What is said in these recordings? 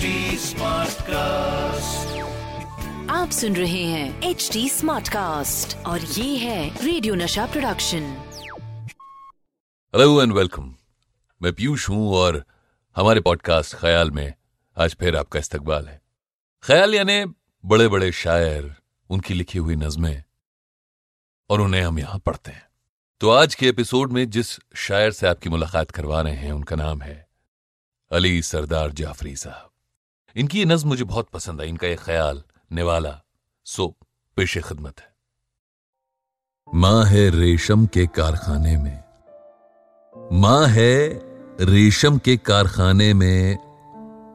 Smart cast आप सुन रहे हैं एच डी स्मार्ट कास्ट और ये है radio Nasha production hello and welcome मैं पीयूष हूँ और हमारे पॉडकास्ट ख्याल में आज फिर आपका इस्तकबाल है। ख्याल यानी बड़े बड़े शायर उनकी लिखी हुई नज्में और उन्हें हम यहाँ पढ़ते हैं। तो आज के एपिसोड में जिस शायर से आपकी मुलाकात करवा रहे हैं उनका नाम है अली सरदार जाफरी साहब। इनकी ये नज्म मुझे बहुत पसंद आई, इनका ये ख्याल, निवाला, सो, पेशे खिदमत है। माँ है रेशम के कारखाने में। माँ है रेशम के कारखाने में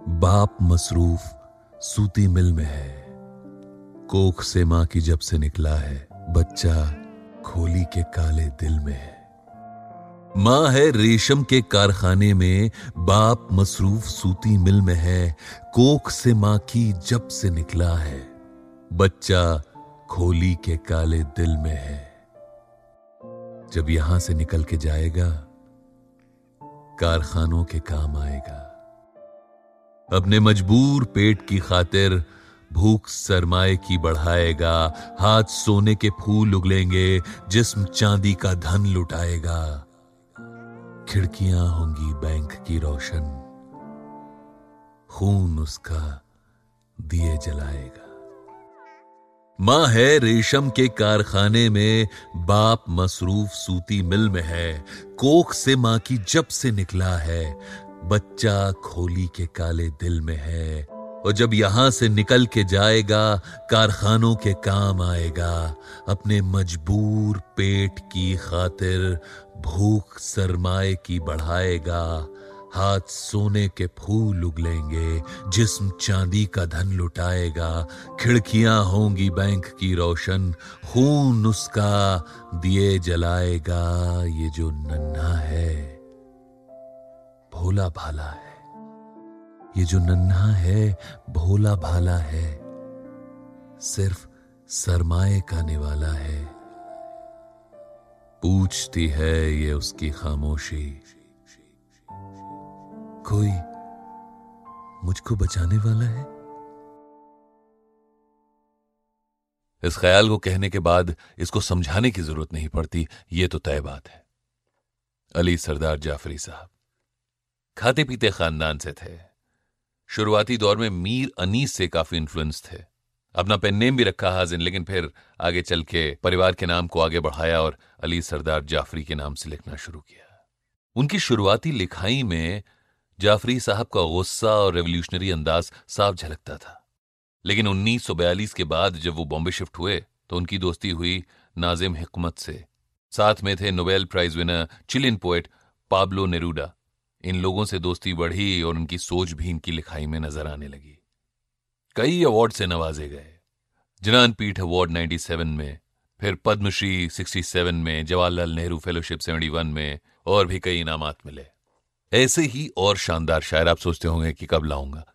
बाप मसरूफ सूती मिल में है। कोख से माँ की जब से निकला है, बच्चा खोली के काले दिल में है। माँ है रेशम के कारखाने में, बाप मसरूफ सूती मिल में है, कोख से माँ की जब से निकला है। बच्चा खोली के काले दिल में है। जब यहाँ से निकल के जाएगा, कारखानों के काम आएगा। अपने मजबूर पेट की खातिर भूख सरमाए की बढ़ाएगा, हाथ सोने के फूल उगलेंगे, जिस्म चांदी का धन लुटाएगा। खिड़कियाँ होंगी बैंक की रोशन। खून उसका दिए जलाएगा। माँ है रेशम के कारखाने में, बाप मसरूफ सूती मिल में है। कोख से माँ की जब से निकला है, बच्चा खोली के काले दिल में है। और जब यहाँ से निकल के जाएगा, कारखानों के काम आएगा। अपने मजबूर पेट की खातिर भूख सरमाए की बढ़ाएगा। हाथ सोने के फूल उगलेंगे, जिस्म चांदी का धन लुटाएगा। खिड़कियाँ होंगी बैंक की रोशन, खून उसका दिए जलाएगा। ये जो नन्हा है भोला भाला है। ये जो नन्हा है भोला भाला है, सिर्फ़ सरमाए का निवाला है। पूछती है ये उसकी खामोशी। कोई मुझको बचाने वाला है? इस ख्याल को कहने के बाद इसको समझाने की ज़रूरत नहीं पड़ती, ये तो तय बात है। अली सरदार जाफरी साहब खाते पीते खानदान से थे। शुरुआती दौर में मीर अनीस से काफ़ी इन्फ्लुएंस थे अपना पेन नेम भी रखा हाजिन, लेकिन फिर आगे चल के परिवार के नाम को आगे बढ़ाया और अली सरदार जाफरी के नाम से लिखना शुरू किया। उनकी शुरुआती लिखाई में जाफरी साहब का गुस्सा और रेवोल्यूशनरी अंदाज साफ़ झलकता था। लेकिन 1942 के बाद जब वो बॉम्बे शिफ्ट हुए तो उनकी दोस्ती हुई नाजिम हिकमत से। साथ में थे Nobel prize winner Chilean poet Pablo Neruda. इन लोगों से दोस्ती बढ़ी और उनकी सोच भी इनकी लिखाई में नज़र आने लगी। कई अवार्ड से नवाजे गए। ज्ञानपीठ अवार्ड 97 में, फिर पद्मश्री 67 में, जवाहरलाल नेहरू फेलोशिप 71 में और भी कई इनामात मिले। ऐसे ही और शानदार शायर आप सोचते होंगे कि कब लाऊँगा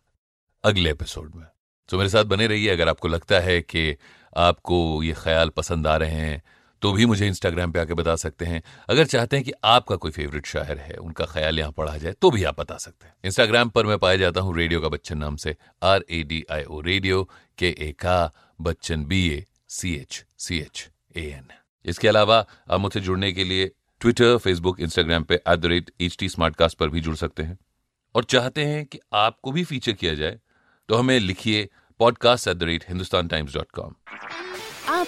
अगले एपिसोड में। तो मेरे साथ बने रहिए अगर आपको लगता है कि आपको ये ख्याल पसंद आ रहे हैं तो भी मुझे इंस्टाग्राम पे आके बता सकते हैं। अगर चाहते हैं कि आपका कोई फेवरेट शायर है, उनका ख्याल यहाँ पढ़ा जाए तो भी आप बता सकते हैं। इंस्टाग्राम पर मैं पाया जाता हूँ रेडियो का बच्चन नाम से R A D I O radio के ए का Bachchan B A C H C H A N इसके अलावा आप मुझसे जुड़ने के लिए ट्विटर फेसबुक इंस्टाग्राम पे at the rate H T पर भी जुड़ सकते हैं। और चाहते हैं कि आपको भी फीचर किया जाए तो हमें लिखिए podcast at the rate Hindustan Times dot com आप